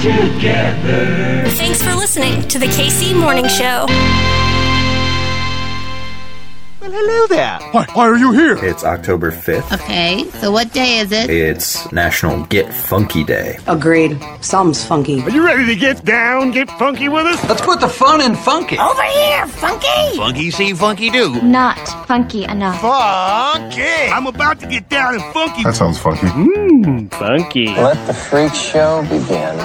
together. Thanks for listening to the KC Morning Show. Well, hello there. Why, why are you here? It's October 5th. Okay, so what day is it? It's National Get Funky Day. Agreed. Something's funky. Are you ready to get down, get funky with us? Let's put the fun in funky. Over here, funky. Funky see, funky do. Not funky enough. Funky. I'm about to get down and funky. That sounds funky. Mmm, funky. Let the freak show begin.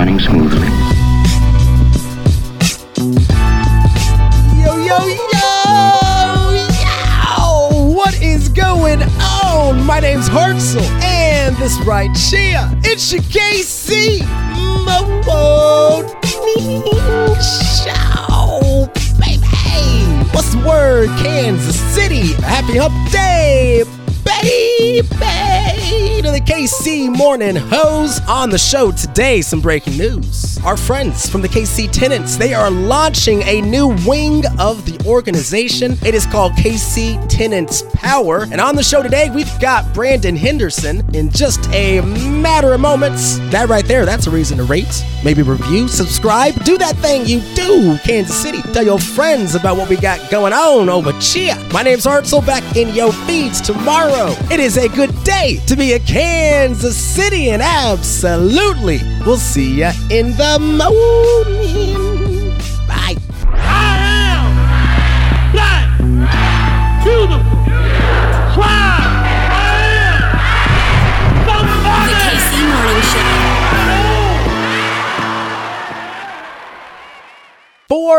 Running smoothly. Yo, yo, yo, yo! What is going on? My name's Hartzell, and this right here, it's your KC Morning Show, baby! What's the word, Kansas City? Happy Hump Day, baby! To the KC Morning Hose on the show today. Some breaking news. Our friends from the KC Tenants, they are launching a new wing of the organization. It is called KC Tenants Power. And on the show today, we've got Brandon Henderson in just a matter of moments. That right there, that's a reason to rate, maybe review, subscribe, do that thing you do, Kansas City. Tell your friends about what we got going on over here. My name's Hartzell, back in your feeds tomorrow. It is a good day to be a Kansas Citian, and absolutely, we'll see ya in the morning.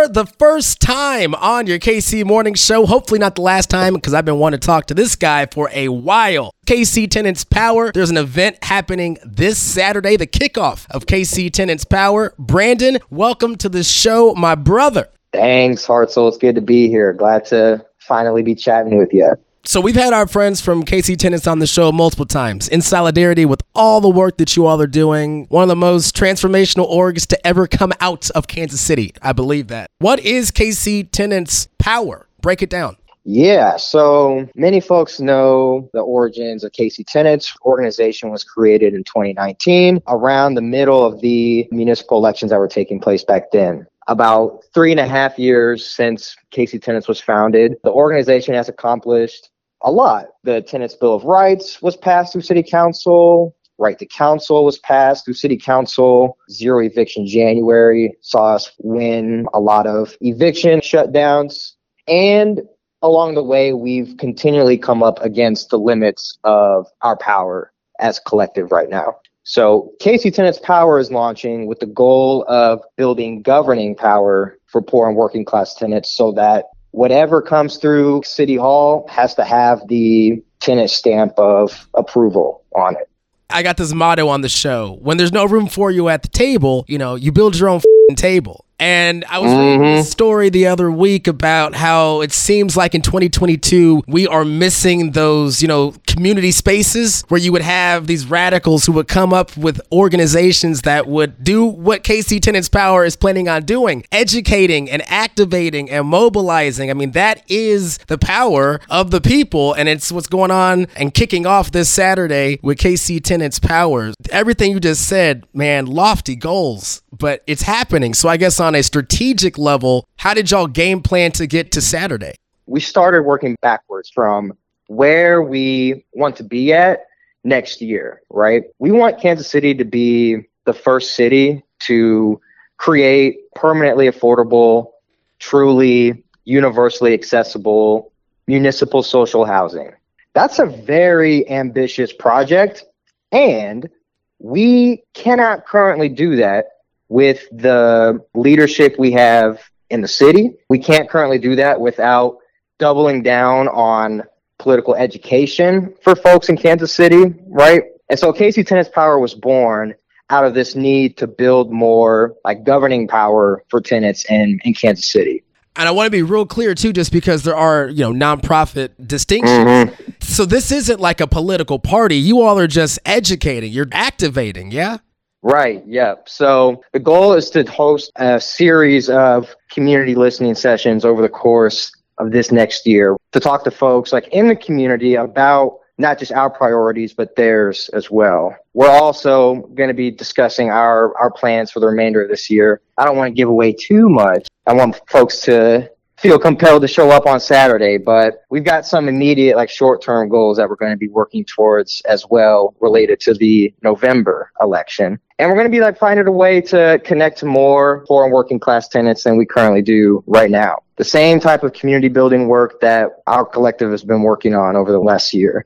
The first time on your KC Morning Show. Hopefully, not the last time because I've been wanting to talk to this guy for a while. KC Tenants Power. There's an event happening this Saturday, the kickoff of KC Tenants Power. Brandon, welcome to the show, my brother. Thanks, Hartzell. It's good to be here. Glad to finally be chatting with you. So we've had our friends from KC Tenants on the show multiple times in solidarity with all the work that you all are doing. One of the most transformational orgs to ever come out of Kansas City. I believe that. What is KC Tenants Power? Break it down. Yeah, so many folks know the origins of KC Tenants. Organization was created in 2019 around the middle of the municipal elections that were taking place back then. About three and a half years since KC Tenants was founded, the organization has accomplished a lot. The Tenants Bill of Rights was passed through City Council. Right to Council was passed through City Council. Zero eviction January saw us win a lot of eviction shutdowns. And along the way, we've continually come up against the limits of our power as collective right now. So KC Tenants Power is launching with the goal of building governing power for poor and working class tenants so that whatever comes through City Hall has to have the tenant stamp of approval on it. I got this motto on the show. When there's no room for you at the table, you know, you build your own f***ing table. And I was reading Mhm. a story the other week about how it seems like in 2022 we are missing those, you know, community spaces where you would have these radicals who would come up with organizations that would do what KC Tenants Power is planning on doing, educating and activating and mobilizing. I mean, that is the power of the people and it's what's going on and kicking off this Saturday with KC Tenants Power. Everything you just said, man, lofty goals, but it's happening. So I guess on a strategic level, how did y'all game plan to get to Saturday? we started working backwards from where we want to be at next year, right? We want Kansas City to be the first city to create permanently affordable, truly universally accessible municipal social housing. That's a very ambitious project, and we cannot currently do that with the leadership we have in the city. We can't currently do that without doubling down on political education for folks in Kansas City, right? And so KC Tenants Power was born out of this need to build more like governing power for tenants in, in Kansas City. And I want to be real clear too, just because there are, you know, nonprofit distinctions. Mm-hmm. So this isn't like a political party. You all are just educating, you're activating, yeah? Right, yeah. So the goal is to host a series of community listening sessions over the course of this next year to talk to folks like in the community about not just our priorities, but theirs as well. We're also going to be discussing our, our plans for the remainder of this year. I don't want to give away too much. I want folks to feel compelled to show up on Saturday, but we've got some immediate, like short term goals that we're going to be working towards as well related to the November election. And we're going to be like finding a way to connect to more poor and working class tenants than we currently do right now. The same type of community building work that our collective has been working on over the last year.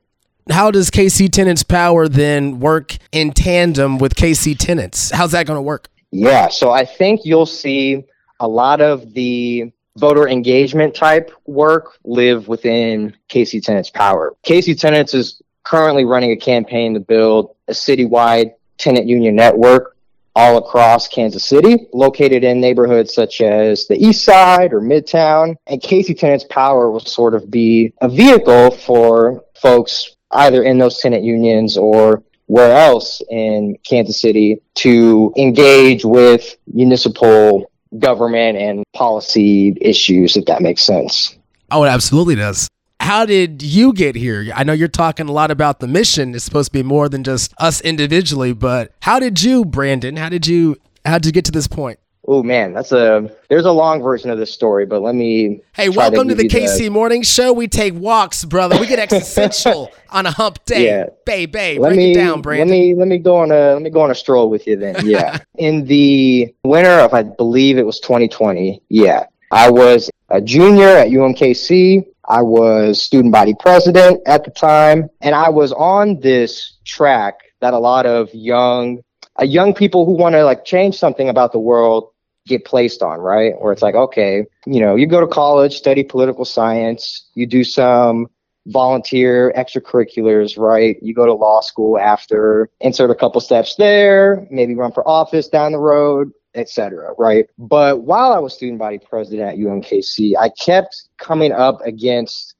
How does KC Tenants Power then work in tandem with KC Tenants? How's that going to work? Yeah, so I think you'll see a lot of the voter engagement type work live within KC Tenants Power. KC Tenants is currently running a campaign to build a citywide tenant union network all across Kansas City, located in neighborhoods such as the East Side or Midtown. And KC Tenants Power will sort of be a vehicle for folks either in those tenant unions or where else in Kansas City to engage with municipal government and policy issues, if that makes sense. Oh, it absolutely does. How did you get here? I know you're talking a lot about the mission. It's supposed to be more than just us individually, but how did you, Brandon? How did you how did you get to this point? Oh man, that's a there's a long version of this story, but let me. Hey, welcome to, to the KC the... Morning Show. We take walks, brother. We get existential on a hump day. Yeah, bay bay. Let Break me it down, Brandon. Let me let me go on a let me go on a stroll with you then. Yeah, in the winter of I believe it was 2020. Yeah, I was a junior at UMKC. I was student body president at the time, and I was on this track that a lot of young uh, young people who want to like change something about the world get placed on, right? Where it's like, okay, you know, you go to college, study political science, you do some volunteer extracurriculars, right? You go to law school after, insert a couple steps there, maybe run for office down the road, etc. right? But while I was student body president at UMKC, I kept coming up against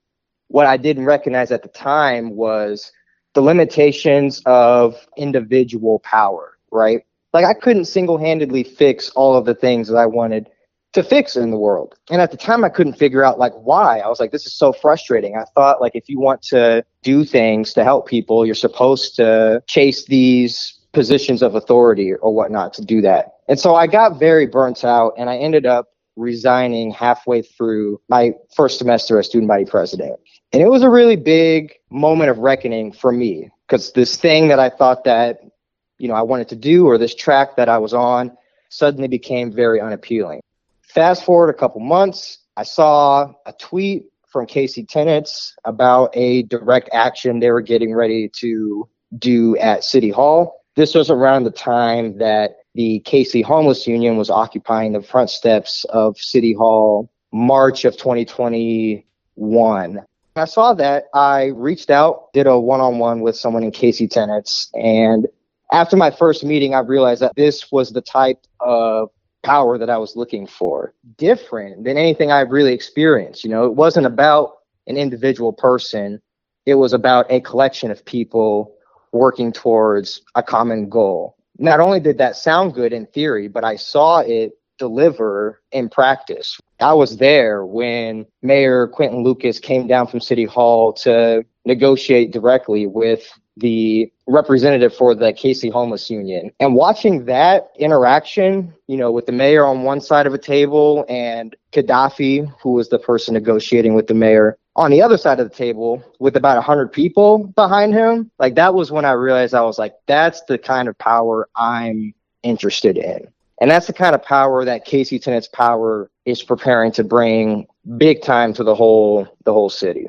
what I didn't recognize at the time was the limitations of individual power, right? Like I couldn't single-handedly fix all of the things that I wanted to fix in the world. And at the time I couldn't figure out like why. I was like this is so frustrating. I thought like if you want to do things to help people, you're supposed to chase these positions of authority or whatnot to do that. And so I got very burnt out and I ended up resigning halfway through my first semester as student body president. And it was a really big moment of reckoning for me because this thing that I thought that you know I wanted to do or this track that I was on suddenly became very unappealing. Fast forward a couple months, I saw a tweet from KC Tenants about a direct action they were getting ready to do at City Hall. This was around the time that the KC Homeless Union was occupying the front steps of City Hall, March of 2021. I saw that. I reached out, did a one on one with someone in KC Tenants, and after my first meeting, I realized that this was the type of power that I was looking for, different than anything I've really experienced. You know, it wasn't about an individual person, it was about a collection of people working towards a common goal. Not only did that sound good in theory, but I saw it deliver in practice. I was there when Mayor Quinton Lucas came down from City Hall to negotiate directly with the representative for the KC Homeless Union. And watching that interaction, you know, with the mayor on one side of a table and Gaddafi, who was the person negotiating with the mayor, on the other side of the table with about 100 people behind him, like that was when I realized I was like, that's the kind of power I'm interested in. And that's the kind of power that KC Tenants Power is preparing to bring big time to the whole the whole city.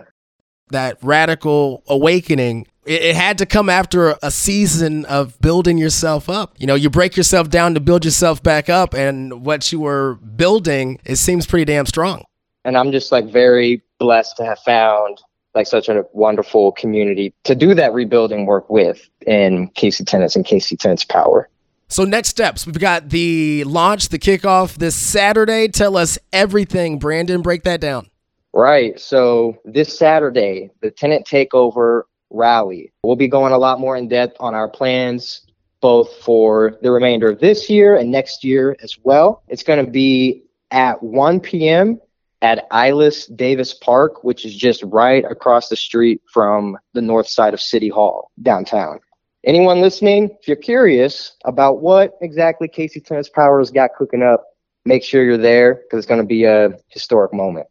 That radical awakening it, it had to come after a season of building yourself up. You know, you break yourself down to build yourself back up, and what you were building, it seems pretty damn strong. And I'm just like very blessed to have found like such a wonderful community to do that rebuilding work with in KC Tenants and KC Tenants Power. So next steps, we've got the launch, the kickoff this Saturday. Tell us everything, Brandon. Break that down. Right. So this Saturday, the tenant takeover rally. We'll be going a lot more in depth on our plans, both for the remainder of this year and next year as well. It's going to be at 1 p.m. at Ilus Davis Park, which is just right across the street from the north side of City Hall downtown. Anyone listening, if you're curious about what exactly KC Tenants Powers got cooking up, make sure you're there because it's going to be a historic moment.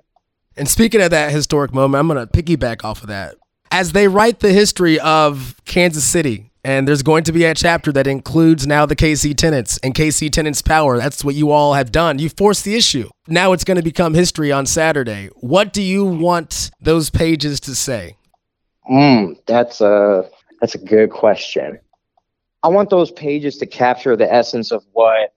And speaking of that historic moment, I'm going to piggyback off of that. As they write the history of Kansas City, and there's going to be a chapter that includes now the KC Tenants and KC Tenants Power. That's what you all have done. You forced the issue. Now it's going to become history on Saturday. What do you want those pages to say? Mm, that's a that's a good question. I want those pages to capture the essence of what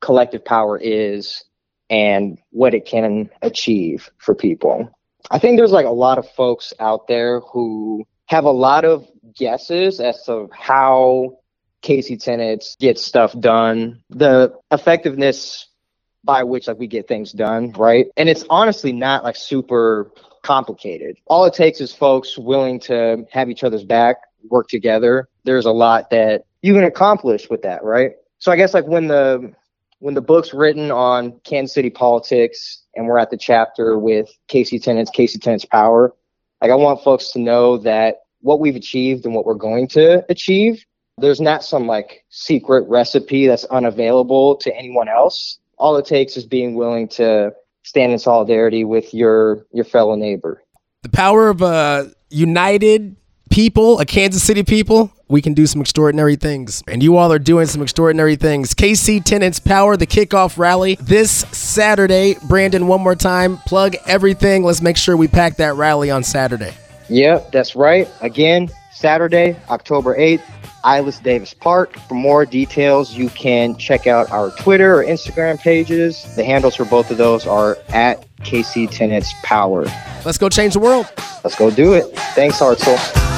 collective power is and what it can achieve for people. I think there's like a lot of folks out there who have a lot of guesses as to how KC tenants get stuff done, the effectiveness by which like we get things done, right? And it's honestly not like super complicated. All it takes is folks willing to have each other's back, work together. There's a lot that you can accomplish with that, right? So I guess like when the when the book's written on Kansas City politics and we're at the chapter with KC Tenants, KC Tenants Power, like I want folks to know that what we've achieved and what we're going to achieve, there's not some like secret recipe that's unavailable to anyone else. All it takes is being willing to stand in solidarity with your your fellow neighbor. The power of a united people, a Kansas City people, we can do some extraordinary things. And you all are doing some extraordinary things. KC Tenants Power, the kickoff rally this Saturday. Brandon, one more time, plug everything. Let's make sure we pack that rally on Saturday. Yep, that's right. Again, Saturday, October 8th, Ilus Davis Park. For more details, you can check out our Twitter or Instagram pages. The handles for both of those are at KC Tenants Power. Let's go change the world. Let's go do it. Thanks, Hartzell.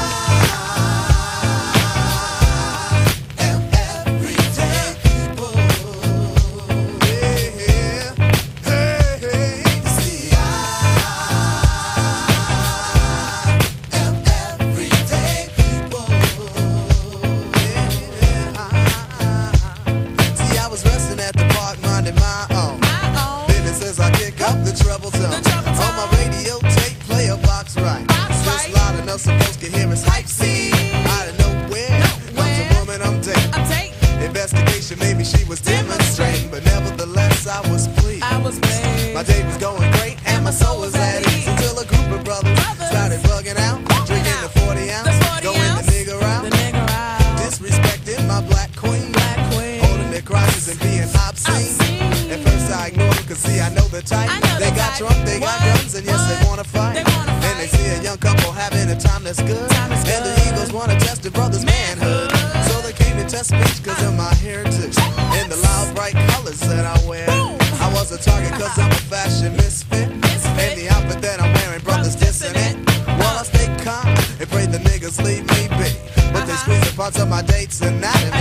parts of my dates and that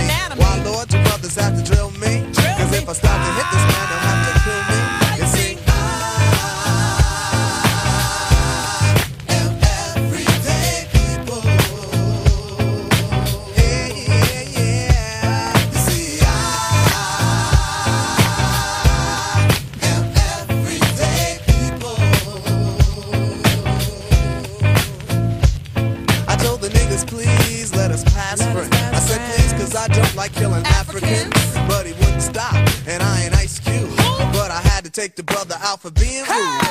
take the brother out for being rude.